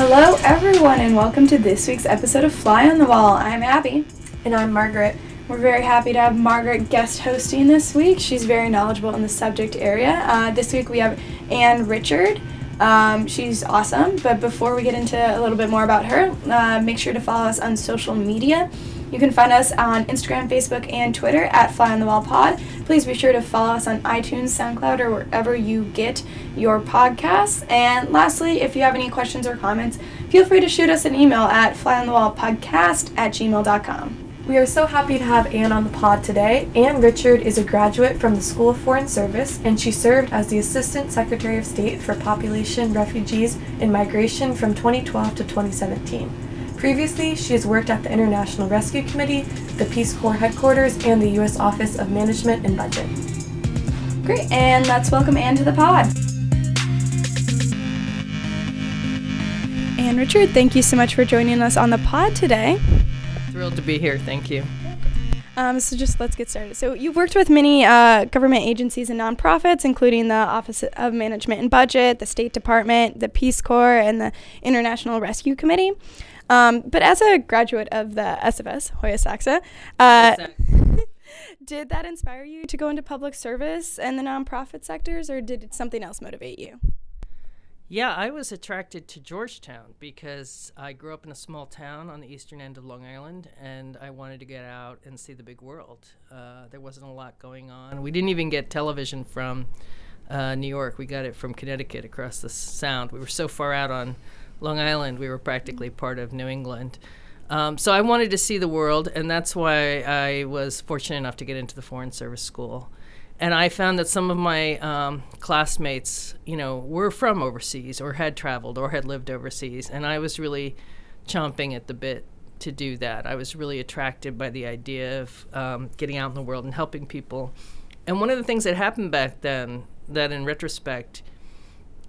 Hello, everyone, and welcome to this week's episode of Fly on the Wall. I'm Abby. And I'm Margaret. We're very happy to have Margaret guest hosting this week. She's very knowledgeable in the subject area. Uh, this week we have Anne Richard. Um, she's awesome, but before we get into a little bit more about her, uh, make sure to follow us on social media. You can find us on Instagram, Facebook, and Twitter at Fly on the Wall Pod. Please be sure to follow us on iTunes, SoundCloud, or wherever you get your podcasts. And lastly, if you have any questions or comments, feel free to shoot us an email at flyonthewallpodcast at gmail.com. We are so happy to have Anne on the pod today. Anne Richard is a graduate from the School of Foreign Service, and she served as the Assistant Secretary of State for Population, Refugees, and Migration from 2012 to 2017. Previously, she has worked at the International Rescue Committee, the Peace Corps headquarters, and the U.S. Office of Management and Budget. Great, and let's welcome Anne to the pod. Anne Richard, thank you so much for joining us on the pod today. Thrilled to be here. Thank you. Um, so just let's get started. So you've worked with many uh, government agencies and nonprofits, including the Office of Management and Budget, the State Department, the Peace Corps, and the International Rescue Committee. Um, but as a graduate of the SFS, Hoya Saxa, uh, did that inspire you to go into public service and the nonprofit sectors, or did something else motivate you? Yeah, I was attracted to Georgetown because I grew up in a small town on the eastern end of Long Island and I wanted to get out and see the big world. Uh, there wasn't a lot going on. We didn't even get television from uh, New York, we got it from Connecticut across the Sound. We were so far out on Long Island, we were practically part of New England. Um, so I wanted to see the world, and that's why I was fortunate enough to get into the Foreign Service School and I found that some of my um, classmates, you know, were from overseas or had traveled or had lived overseas, and I was really chomping at the bit to do that. I was really attracted by the idea of um, getting out in the world and helping people. And one of the things that happened back then, that in retrospect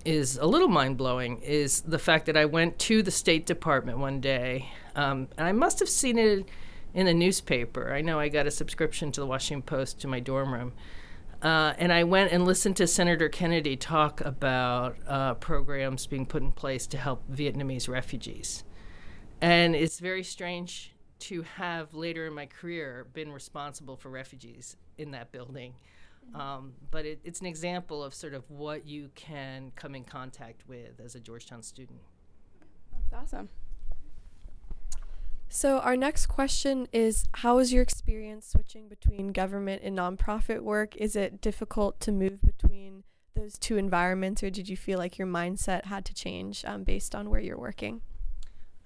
is a little mind blowing, is the fact that I went to the State Department one day, um, and I must have seen it in a newspaper. I know I got a subscription to the Washington Post to my dorm room uh, and I went and listened to Senator Kennedy talk about uh, programs being put in place to help Vietnamese refugees. And it's very strange to have later in my career been responsible for refugees in that building. Um, but it, it's an example of sort of what you can come in contact with as a Georgetown student. That's awesome. So, our next question is How was your experience switching between government and nonprofit work? Is it difficult to move between those two environments, or did you feel like your mindset had to change um, based on where you're working?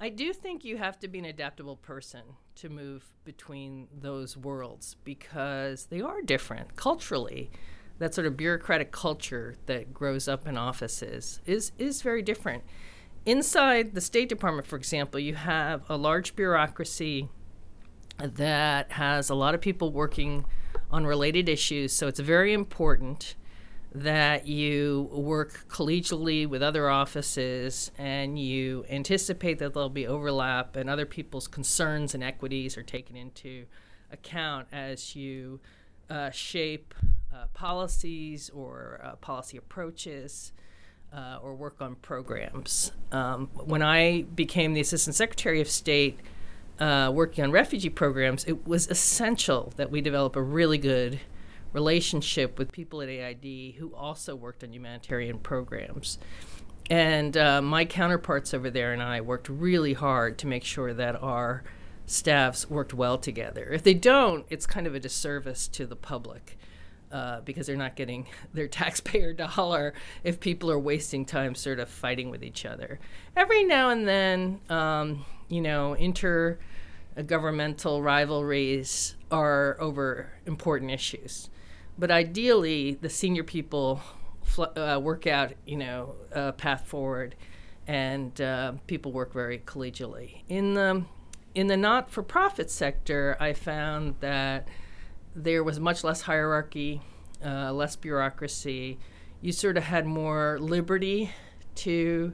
I do think you have to be an adaptable person to move between those worlds because they are different culturally. That sort of bureaucratic culture that grows up in offices is is very different inside the State Department, for example, you have a large bureaucracy that has a lot of people working on related issues. So it's very important that you work collegially with other offices and you anticipate that there'll be overlap and other people's concerns and equities are taken into account as you uh, shape uh, policies or uh, policy approaches uh, or work on programs. Um, when I became the Assistant Secretary of State, uh, working on refugee programs, it was essential that we develop a really good relationship with people at AID who also worked on humanitarian programs. And uh, my counterparts over there and I worked really hard to make sure that our staffs worked well together. If they don't, it's kind of a disservice to the public uh, because they're not getting their taxpayer dollar if people are wasting time sort of fighting with each other. Every now and then, um, you know, intergovernmental rivalries are over important issues. But ideally, the senior people fl- uh, work out, you know, a path forward, and uh, people work very collegially. In the in the not-for-profit sector, I found that there was much less hierarchy, uh, less bureaucracy. You sort of had more liberty to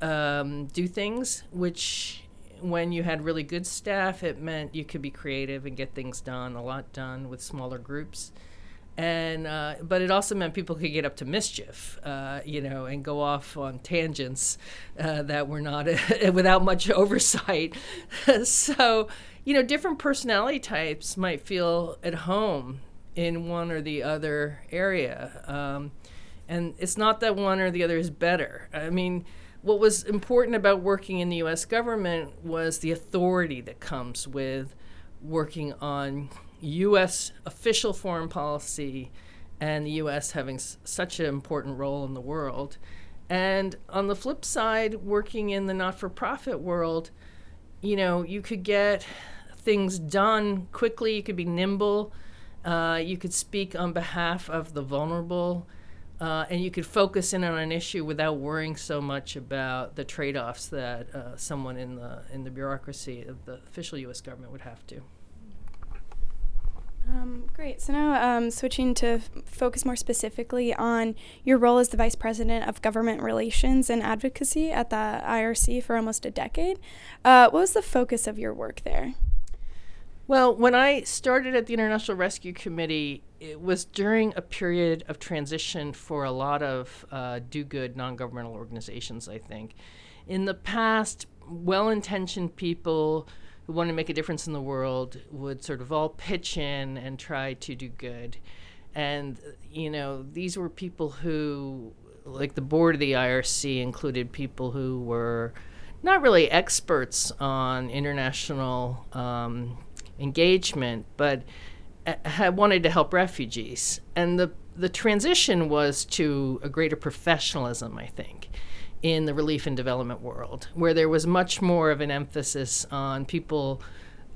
um, do things, which when you had really good staff, it meant you could be creative and get things done, a lot done with smaller groups. and uh, but it also meant people could get up to mischief, uh, you know, and go off on tangents uh, that were not without much oversight. so, you know, different personality types might feel at home in one or the other area, um, and it's not that one or the other is better. I mean. What was important about working in the U.S. government was the authority that comes with working on U.S. official foreign policy and the U.S. having s- such an important role in the world. And on the flip side, working in the not for profit world, you know, you could get things done quickly, you could be nimble, uh, you could speak on behalf of the vulnerable. Uh, and you could focus in on an issue without worrying so much about the trade-offs that uh, someone in the in the bureaucracy of the official U.S. government would have to. Um, great. So now um, switching to f- focus more specifically on your role as the Vice President of Government Relations and Advocacy at the IRC for almost a decade. Uh, what was the focus of your work there? Well, when I started at the International Rescue Committee, it was during a period of transition for a lot of uh, do good non governmental organizations, I think. In the past, well intentioned people who want to make a difference in the world would sort of all pitch in and try to do good. And, you know, these were people who, like the board of the IRC, included people who were not really experts on international um, engagement, but I wanted to help refugees. And the, the transition was to a greater professionalism, I think in the relief and development world, where there was much more of an emphasis on people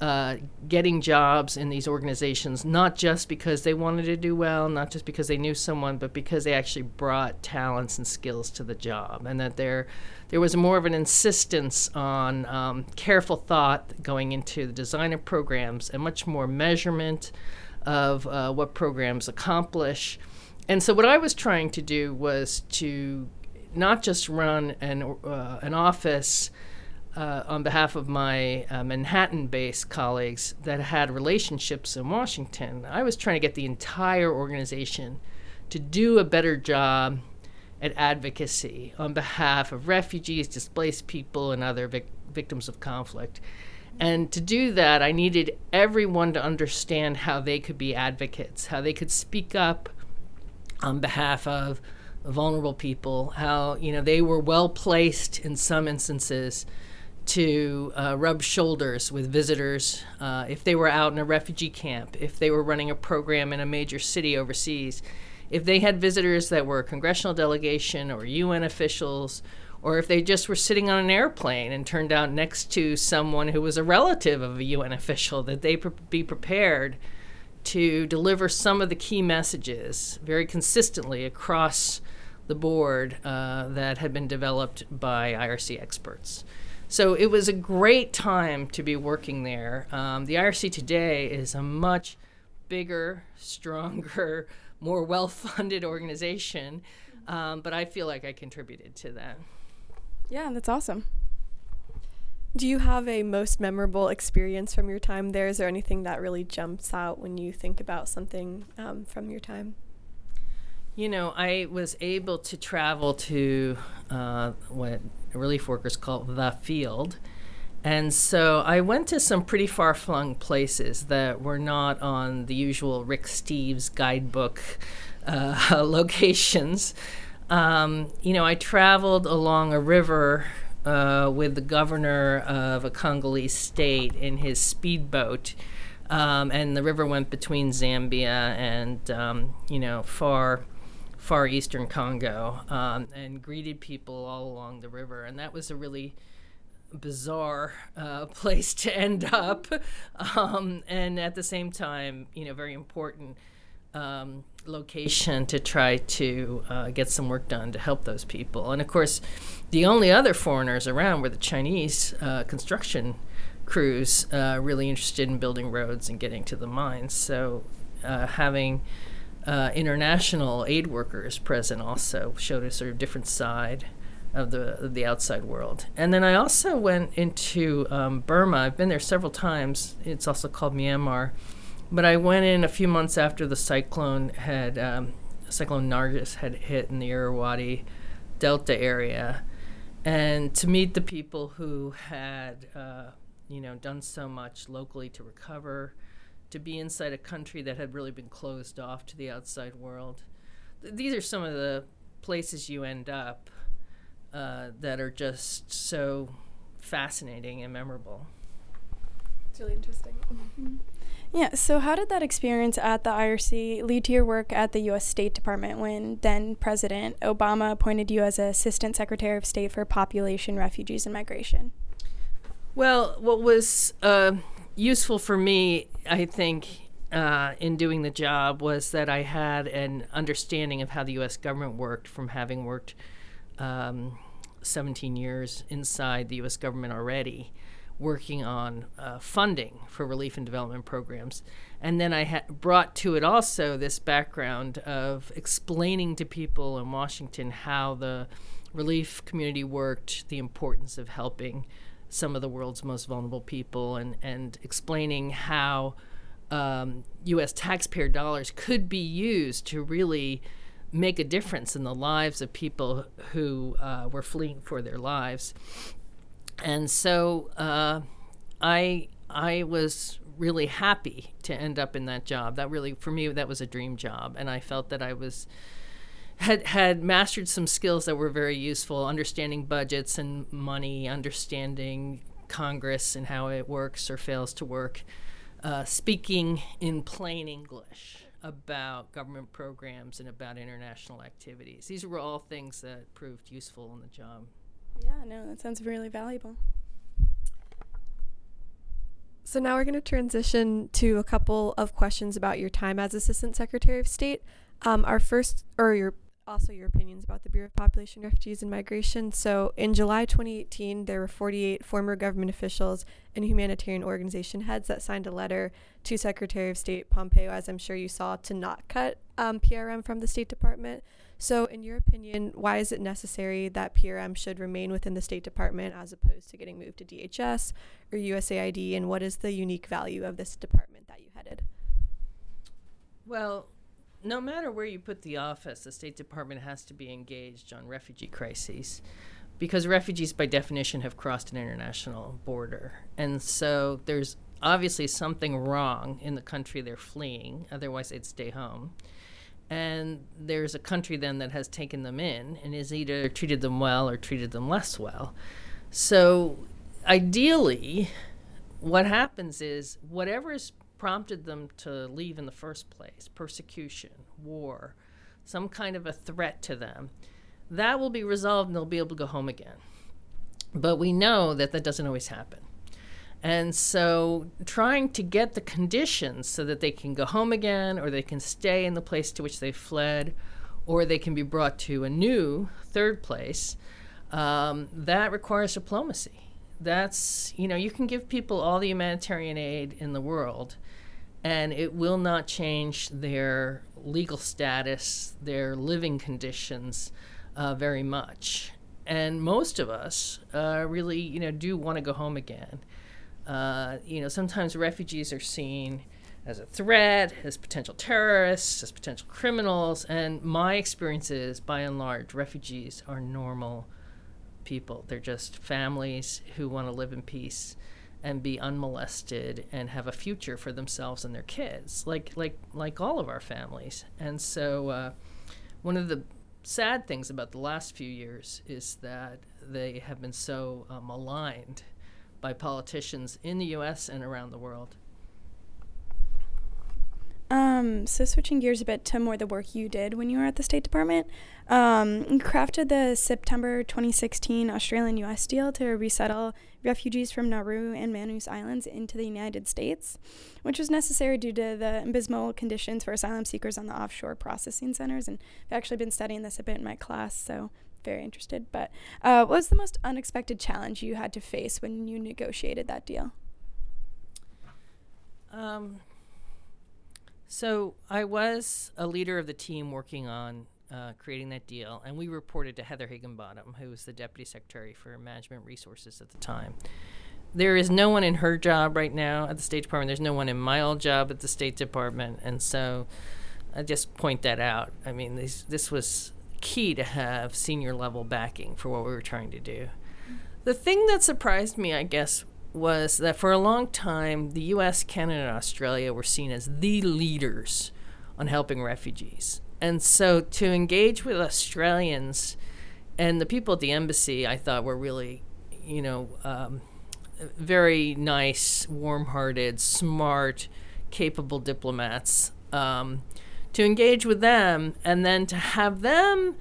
uh, getting jobs in these organizations, not just because they wanted to do well, not just because they knew someone, but because they actually brought talents and skills to the job, and that there there was more of an insistence on um, careful thought going into the design of programs and much more measurement of uh, what programs accomplish. And so, what I was trying to do was to not just run an, uh, an office uh, on behalf of my uh, Manhattan based colleagues that had relationships in Washington. I was trying to get the entire organization to do a better job at advocacy on behalf of refugees, displaced people, and other vic- victims of conflict. And to do that, I needed everyone to understand how they could be advocates, how they could speak up on behalf of vulnerable people, how you know they were well placed in some instances to uh, rub shoulders with visitors uh, if they were out in a refugee camp, if they were running a program in a major city overseas, if they had visitors that were a congressional delegation or UN officials, or if they just were sitting on an airplane and turned out next to someone who was a relative of a UN official, that they pre- be prepared to deliver some of the key messages very consistently across the board uh, that had been developed by IRC experts. So it was a great time to be working there. Um, the IRC today is a much bigger, stronger, more well funded organization, um, but I feel like I contributed to that. Yeah, that's awesome. Do you have a most memorable experience from your time there? Is there anything that really jumps out when you think about something um, from your time? You know, I was able to travel to uh, what relief workers call the field. And so I went to some pretty far flung places that were not on the usual Rick Steves guidebook uh, locations. Um, you know, I traveled along a river uh, with the governor of a Congolese state in his speedboat. Um, and the river went between Zambia and, um, you know, far far eastern Congo um, and greeted people all along the river. And that was a really bizarre uh, place to end up. Um, and at the same time, you know, very important um, location to try to uh, get some work done to help those people. And of course, the only other foreigners around were the Chinese uh, construction crews, uh, really interested in building roads and getting to the mines. So uh, having uh, international aid workers present also showed a sort of different side of the of the outside world. And then I also went into um, Burma. I've been there several times. It's also called Myanmar, but I went in a few months after the cyclone had um, Cyclone Nargis had hit in the Irrawaddy Delta area, and to meet the people who had uh, you know done so much locally to recover, to be inside a country that had really been closed off to the outside world. Th- these are some of the places you end up uh, that are just so fascinating and memorable. It's really interesting. Yeah, so how did that experience at the IRC lead to your work at the U.S. State Department when then President Obama appointed you as Assistant Secretary of State for Population, Refugees, and Migration? Well, what was uh, useful for me, I think, uh, in doing the job was that I had an understanding of how the U.S. government worked from having worked um, 17 years inside the U.S. government already, working on uh, funding for relief and development programs. And then I brought to it also this background of explaining to people in Washington how the relief community worked, the importance of helping some of the world's most vulnerable people, and, and explaining how um, U.S. taxpayer dollars could be used to really make a difference in the lives of people who uh, were fleeing for their lives. And so uh, I I was really happy to end up in that job. That really for me that was a dream job, and I felt that I was had had mastered some skills that were very useful, understanding budgets and money, understanding Congress and how it works or fails to work, uh, speaking in plain English about government programs and about international activities. These were all things that proved useful in the job. Yeah, no, that sounds really valuable. So now we're going to transition to a couple of questions about your time as Assistant Secretary of State. Um, our first, or your also your opinions about the Bureau of Population, Refugees, and Migration. So, in July 2018, there were 48 former government officials and humanitarian organization heads that signed a letter to Secretary of State Pompeo, as I'm sure you saw, to not cut um, PRM from the State Department. So, in your opinion, why is it necessary that PRM should remain within the State Department as opposed to getting moved to DHS or USAID? And what is the unique value of this department that you headed? Well, no matter where you put the office, the State Department has to be engaged on refugee crises because refugees, by definition, have crossed an international border. And so there's obviously something wrong in the country they're fleeing, otherwise, they'd stay home. And there's a country then that has taken them in and has either treated them well or treated them less well. So ideally, what happens is whatever is prompted them to leave in the first place persecution, war, some kind of a threat to them that will be resolved and they'll be able to go home again. But we know that that doesn't always happen. And so, trying to get the conditions so that they can go home again, or they can stay in the place to which they fled, or they can be brought to a new third place, um, that requires diplomacy. That's, you know, you can give people all the humanitarian aid in the world, and it will not change their legal status, their living conditions uh, very much. And most of us uh, really, you know, do want to go home again. Uh, you know, sometimes refugees are seen as a threat, as potential terrorists, as potential criminals. And my experience is, by and large, refugees are normal people. They're just families who want to live in peace and be unmolested and have a future for themselves and their kids, like like like all of our families. And so, uh, one of the sad things about the last few years is that they have been so maligned by politicians in the U.S. and around the world. Um, so switching gears a bit to more the work you did when you were at the State Department, um, you crafted the September 2016 Australian-U.S. deal to resettle refugees from Nauru and Manus Islands into the United States, which was necessary due to the abysmal conditions for asylum seekers on the offshore processing centers. And I've actually been studying this a bit in my class, so very interested. But uh, what was the most unexpected challenge you had to face when you negotiated that deal? Um, so I was a leader of the team working on uh, creating that deal, and we reported to Heather Higginbottom, who was the deputy secretary for management resources at the time. there is no one in her job right now at the State Department. There's no one in my old job at the State Department, and so I just point that out. I mean, this this was key to have senior level backing for what we were trying to do. The thing that surprised me, I guess, was that for a long time, the U.S., Canada, and Australia were seen as the leaders on helping refugees, and so to engage with Australians and the people at the embassy, I thought were really, you know. Um, very nice, warm hearted, smart, capable diplomats. Um, to engage with them and then to have them,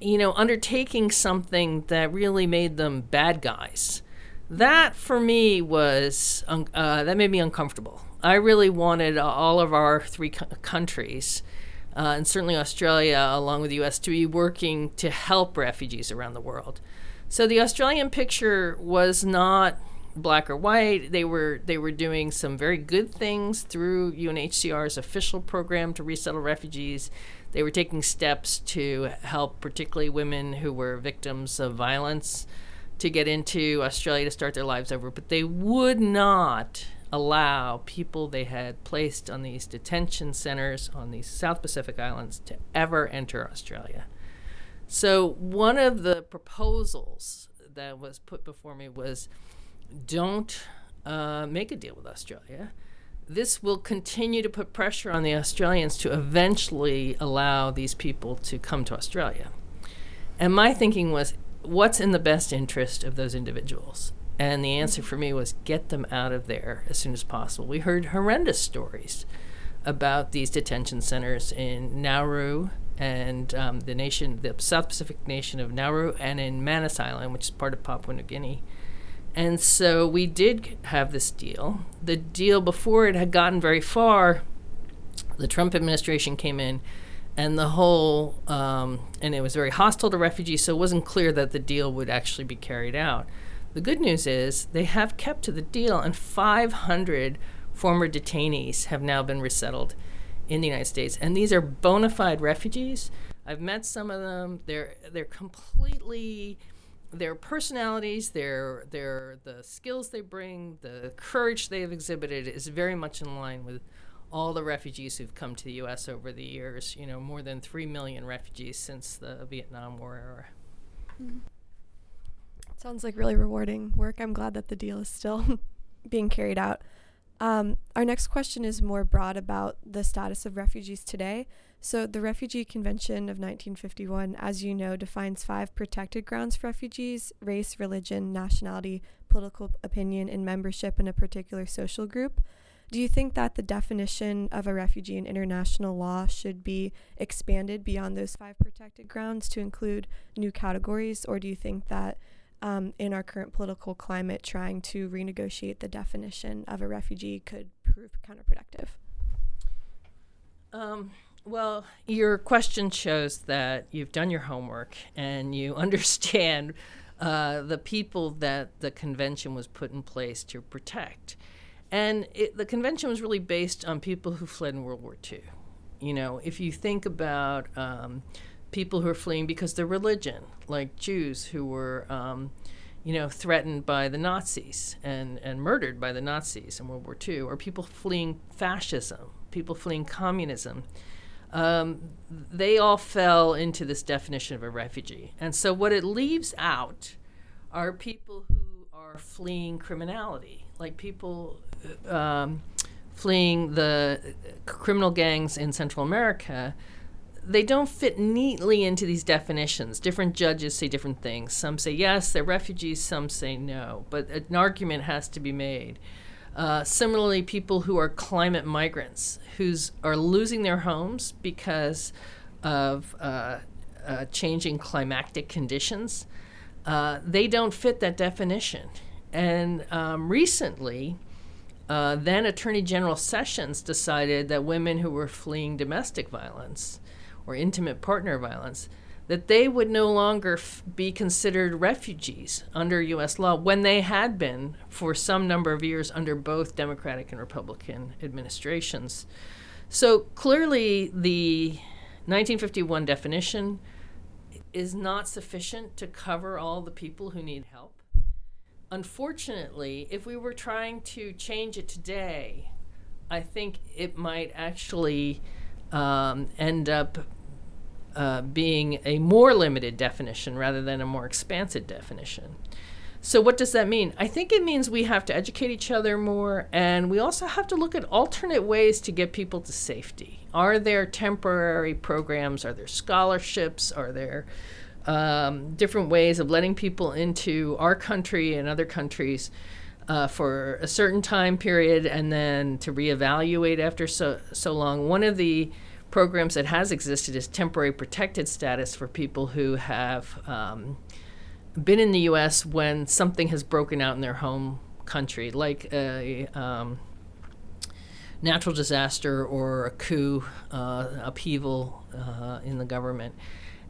you know, undertaking something that really made them bad guys. That for me was, uh, that made me uncomfortable. I really wanted all of our three co- countries, uh, and certainly Australia, along with the US, to be working to help refugees around the world. So the Australian picture was not black or white. They were they were doing some very good things through UNHCR's official program to resettle refugees. They were taking steps to help particularly women who were victims of violence to get into Australia to start their lives over, but they would not allow people they had placed on these detention centers on these South Pacific islands to ever enter Australia. So one of the proposals that was put before me was don't uh, make a deal with Australia, this will continue to put pressure on the Australians to eventually allow these people to come to Australia. And my thinking was, what's in the best interest of those individuals? And the answer for me was get them out of there as soon as possible. We heard horrendous stories about these detention centers in Nauru and um, the nation, the South Pacific nation of Nauru, and in Manus Island, which is part of Papua New Guinea. And so we did have this deal. The deal before it had gotten very far, the Trump administration came in and the whole, um, and it was very hostile to refugees, so it wasn't clear that the deal would actually be carried out. The good news is they have kept to the deal, and 500 former detainees have now been resettled in the United States. And these are bona fide refugees. I've met some of them. They're, they're completely their personalities, their their the skills they bring, the courage they have exhibited is very much in line with all the refugees who've come to the U.S. over the years. You know, more than three million refugees since the Vietnam War era. Mm. Sounds like really rewarding work. I'm glad that the deal is still being carried out. Um, our next question is more broad about the status of refugees today. So, the Refugee Convention of 1951, as you know, defines five protected grounds for refugees race, religion, nationality, political opinion, and membership in a particular social group. Do you think that the definition of a refugee in international law should be expanded beyond those five protected grounds to include new categories, or do you think that um, in our current political climate, trying to renegotiate the definition of a refugee could prove counterproductive? Um, well, your question shows that you've done your homework and you understand uh, the people that the convention was put in place to protect. And it, the convention was really based on people who fled in World War II. You know, if you think about um, people who are fleeing because their religion, like Jews who were, um, you know, threatened by the Nazis and, and murdered by the Nazis in World War II, or people fleeing fascism, people fleeing communism um, they all fell into this definition of a refugee. And so what it leaves out are people who are fleeing criminality, like people um, fleeing the criminal gangs in Central America. They don't fit neatly into these definitions. Different judges say different things. Some say yes, they're refugees, some say no. But an argument has to be made. Uh, similarly, people who are climate migrants, who are losing their homes because of uh, uh, changing climatic conditions, uh, they don't fit that definition. And um, recently, uh, then Attorney General Sessions decided that women who were fleeing domestic violence or intimate partner violence that they would no longer f- be considered refugees under U.S. law when they had been for some number of years under both Democratic and Republican administrations. So clearly, the 1951 definition is not sufficient to cover all the people who need help. Unfortunately, if we were trying to change it today, I think it might actually um, end up uh, being a more limited definition rather than a more expansive definition. So, what does that mean? I think it means we have to educate each other more, and we also have to look at alternate ways to get people to safety. Are there temporary programs? Are there scholarships? Are there um, different ways of letting people into our country and other countries uh, for a certain time period and then to reevaluate after so, so long? One of the programs that has existed is temporary protected status for people who have. Um, been in the U.S. when something has broken out in their home country, like a um, natural disaster or a coup, uh, upheaval uh, in the government.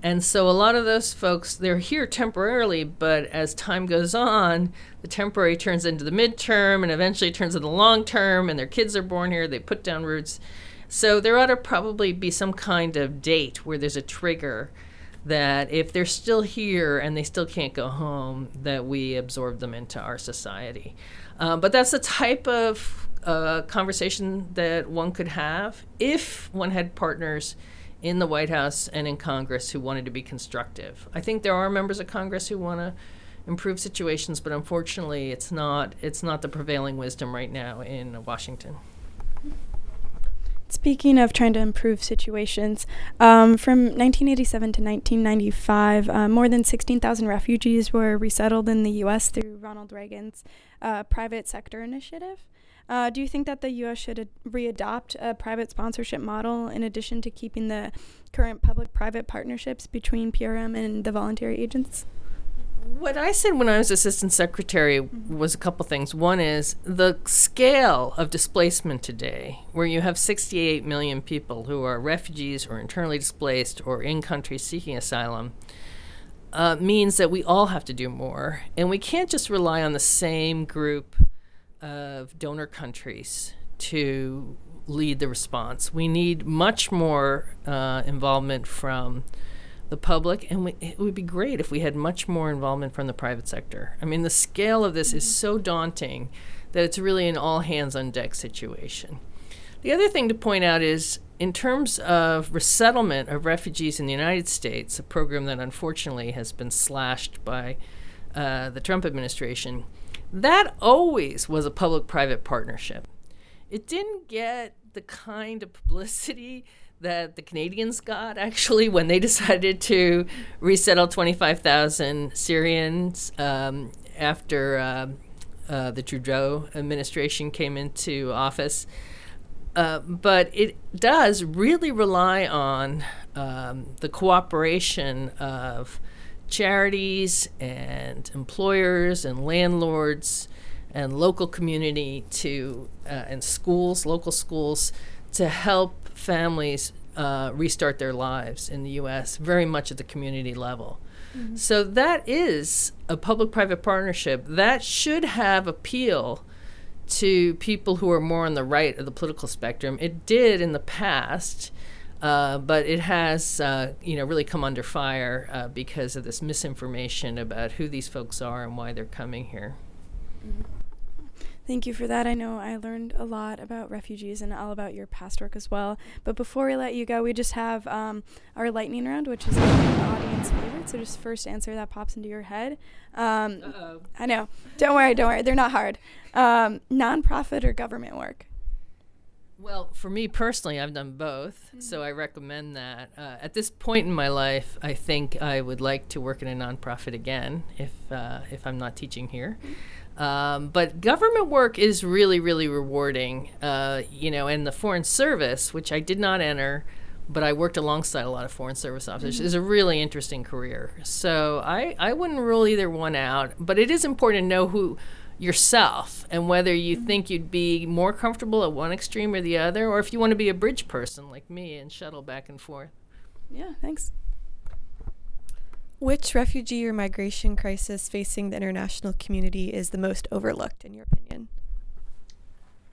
And so a lot of those folks, they're here temporarily, but as time goes on, the temporary turns into the midterm and eventually turns into the long term, and their kids are born here, they put down roots. So there ought to probably be some kind of date where there's a trigger that if they're still here and they still can't go home, that we absorb them into our society. Uh, but that's the type of uh, conversation that one could have if one had partners in the White House and in Congress who wanted to be constructive. I think there are members of Congress who want to improve situations, but unfortunately, it's not it's not the prevailing wisdom right now in Washington. Speaking of trying to improve situations, um, from 1987 to 1995, uh, more than 16,000 refugees were resettled in the U.S. through Ronald Reagan's uh, private sector initiative. Uh, do you think that the U.S. should ad- readopt a private sponsorship model in addition to keeping the current public private partnerships between PRM and the voluntary agents? what I said when I was assistant secretary was a couple things. One is the scale of displacement today, where you have 68 million people who are refugees or internally displaced or in countries seeking asylum, uh, means that we all have to do more. And we can't just rely on the same group of donor countries to lead the response. We need much more uh, involvement from the public, and we, it would be great if we had much more involvement from the private sector. I mean, the scale of this mm-hmm. is so daunting that it's really an all hands on deck situation. The other thing to point out is in terms of resettlement of refugees in the United States, a program that unfortunately has been slashed by uh, the Trump administration, that always was a public private partnership. It didn't get the kind of publicity that the Canadians got actually when they decided to resettle 25,000 Syrians um, after uh, uh, the Trudeau administration came into office. Uh, but it does really rely on um, the cooperation of charities and employers and landlords and local community to uh, and schools, local schools, to help families uh, restart their lives in the U.S. very much at the community level. Mm-hmm. So that is a public-private partnership that should have appeal to people who are more on the right of the political spectrum. It did in the past. Uh, but it has, uh, you know, really come under fire uh, because of this misinformation about who these folks are and why they're coming here. Mm-hmm. Thank you for that. I know I learned a lot about refugees and all about your past work as well. But before we let you go, we just have um, our lightning round, which is an audience favorite. So just first answer that pops into your head. Um. I know. Don't worry, don't worry. They're not hard. Um, nonprofit or government work? Well, for me personally, I've done both, mm-hmm. so I recommend that. Uh, at this point in my life, I think I would like to work in a nonprofit again if uh, if I'm not teaching here. Mm-hmm. Um, but government work is really, really rewarding. Uh, you know, and the Foreign Service, which I did not enter, but I worked alongside a lot of Foreign Service officers, mm-hmm. is a really interesting career. So I, I wouldn't rule either one out, but it is important to know who yourself and whether you mm-hmm. think you'd be more comfortable at one extreme or the other, or if you want to be a bridge person like me and shuttle back and forth. Yeah, thanks. Which refugee or migration crisis facing the international community is the most overlooked, in your opinion?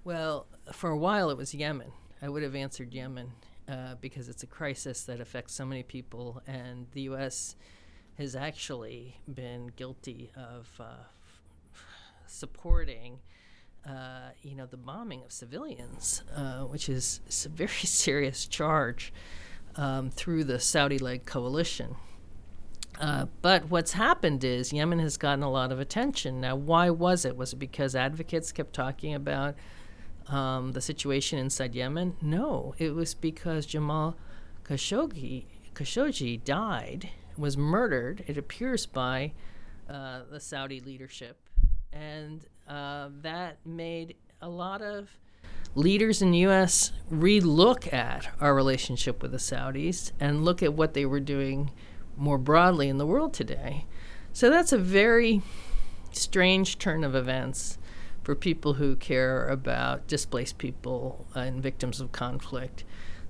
Well, for a while it was Yemen. I would have answered Yemen uh, because it's a crisis that affects so many people, and the U.S. has actually been guilty of uh, supporting. Uh, you know the bombing of civilians, uh, which is, a very serious charge um, through the Saudi-led coalition. Uh, but what's happened is Yemen has gotten a lot of attention. Now, why was it? Was it because advocates kept talking about um, the situation inside Yemen? No, it was because Jamal Khashoggi, Khashoggi died, was murdered, it appears, by uh, the Saudi leadership. And uh, that made a lot of leaders in the U.S. relook at our relationship with the Saudis and look at what they were doing more broadly in the world today. So that's a very strange turn of events for people who care about displaced people and victims of conflict.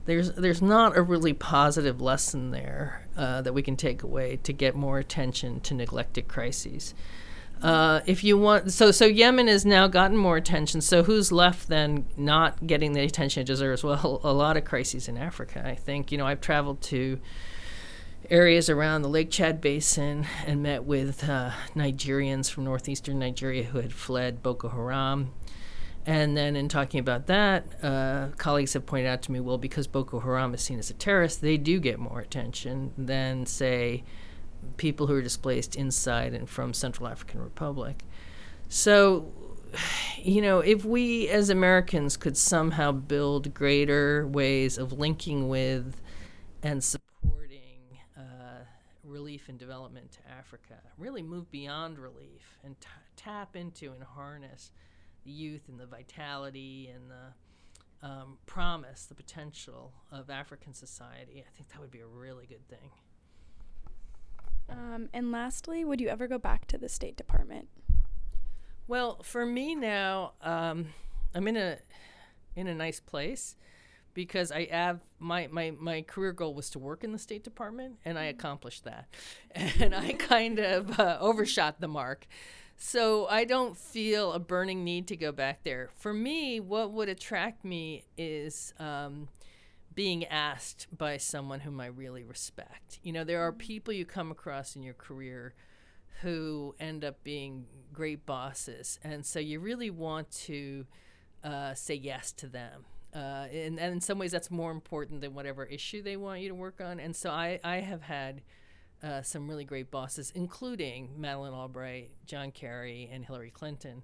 There's there's not a really positive lesson there uh, that we can take away to get more attention to neglected crises. Uh, if you want, so so Yemen has now gotten more attention. So who's left then not getting the attention it deserves? Well, a lot of crises in Africa. I think you know I've traveled to areas around the Lake Chad Basin and met with uh, Nigerians from northeastern Nigeria who had fled Boko Haram. And then, in talking about that, uh, colleagues have pointed out to me, well, because Boko Haram is seen as a terrorist, they do get more attention than, say, people who are displaced inside and from Central African Republic. So, you know, if we as Americans could somehow build greater ways of linking with and supporting relief and development to Africa. Really move beyond relief and t- tap into and harness the youth and the vitality and the um, promise, the potential of African society. I think that would be a really good thing. Um, and lastly, would you ever go back to the State Department? Well, for me now, um, I'm in a in a nice place because I have my, my, my career goal was to work in the State Department, and I mm-hmm. accomplished that. And I kind of uh, overshot the mark. So I don't feel a burning need to go back there. For me, what would attract me is um, being asked by someone whom I really respect. You know, there are mm-hmm. people you come across in your career who end up being great bosses. And so you really want to uh, say yes to them uh, and, and in some ways that's more important than whatever issue they want you to work on. And so I, I have had uh, some really great bosses, including Madeleine Albright, John Kerry, and Hillary Clinton.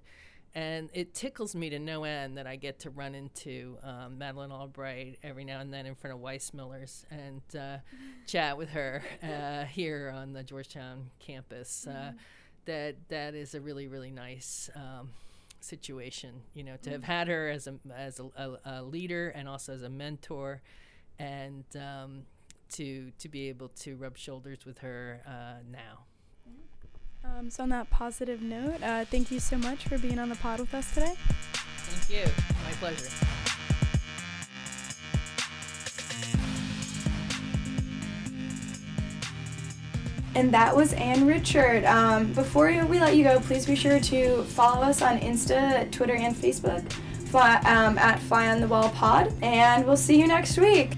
And it tickles me to no end that I get to run into um, Madeleine Albright every now and then in front of Weissmillers and uh, chat with her uh, here on the Georgetown campus. Uh, mm-hmm. That that is a really really nice um, situation. You know, to have had her as a as a, a, a leader and also as a mentor, and um, to to be able to rub shoulders with her uh, now. Um, so on that positive note, uh, thank you so much for being on the pod with us today. Thank you. My pleasure. And that was Ann Richard. Um, before we let you go, please be sure to follow us on Insta, Twitter, and Facebook fly, um, at Fly on the Wall Pod. And we'll see you next week.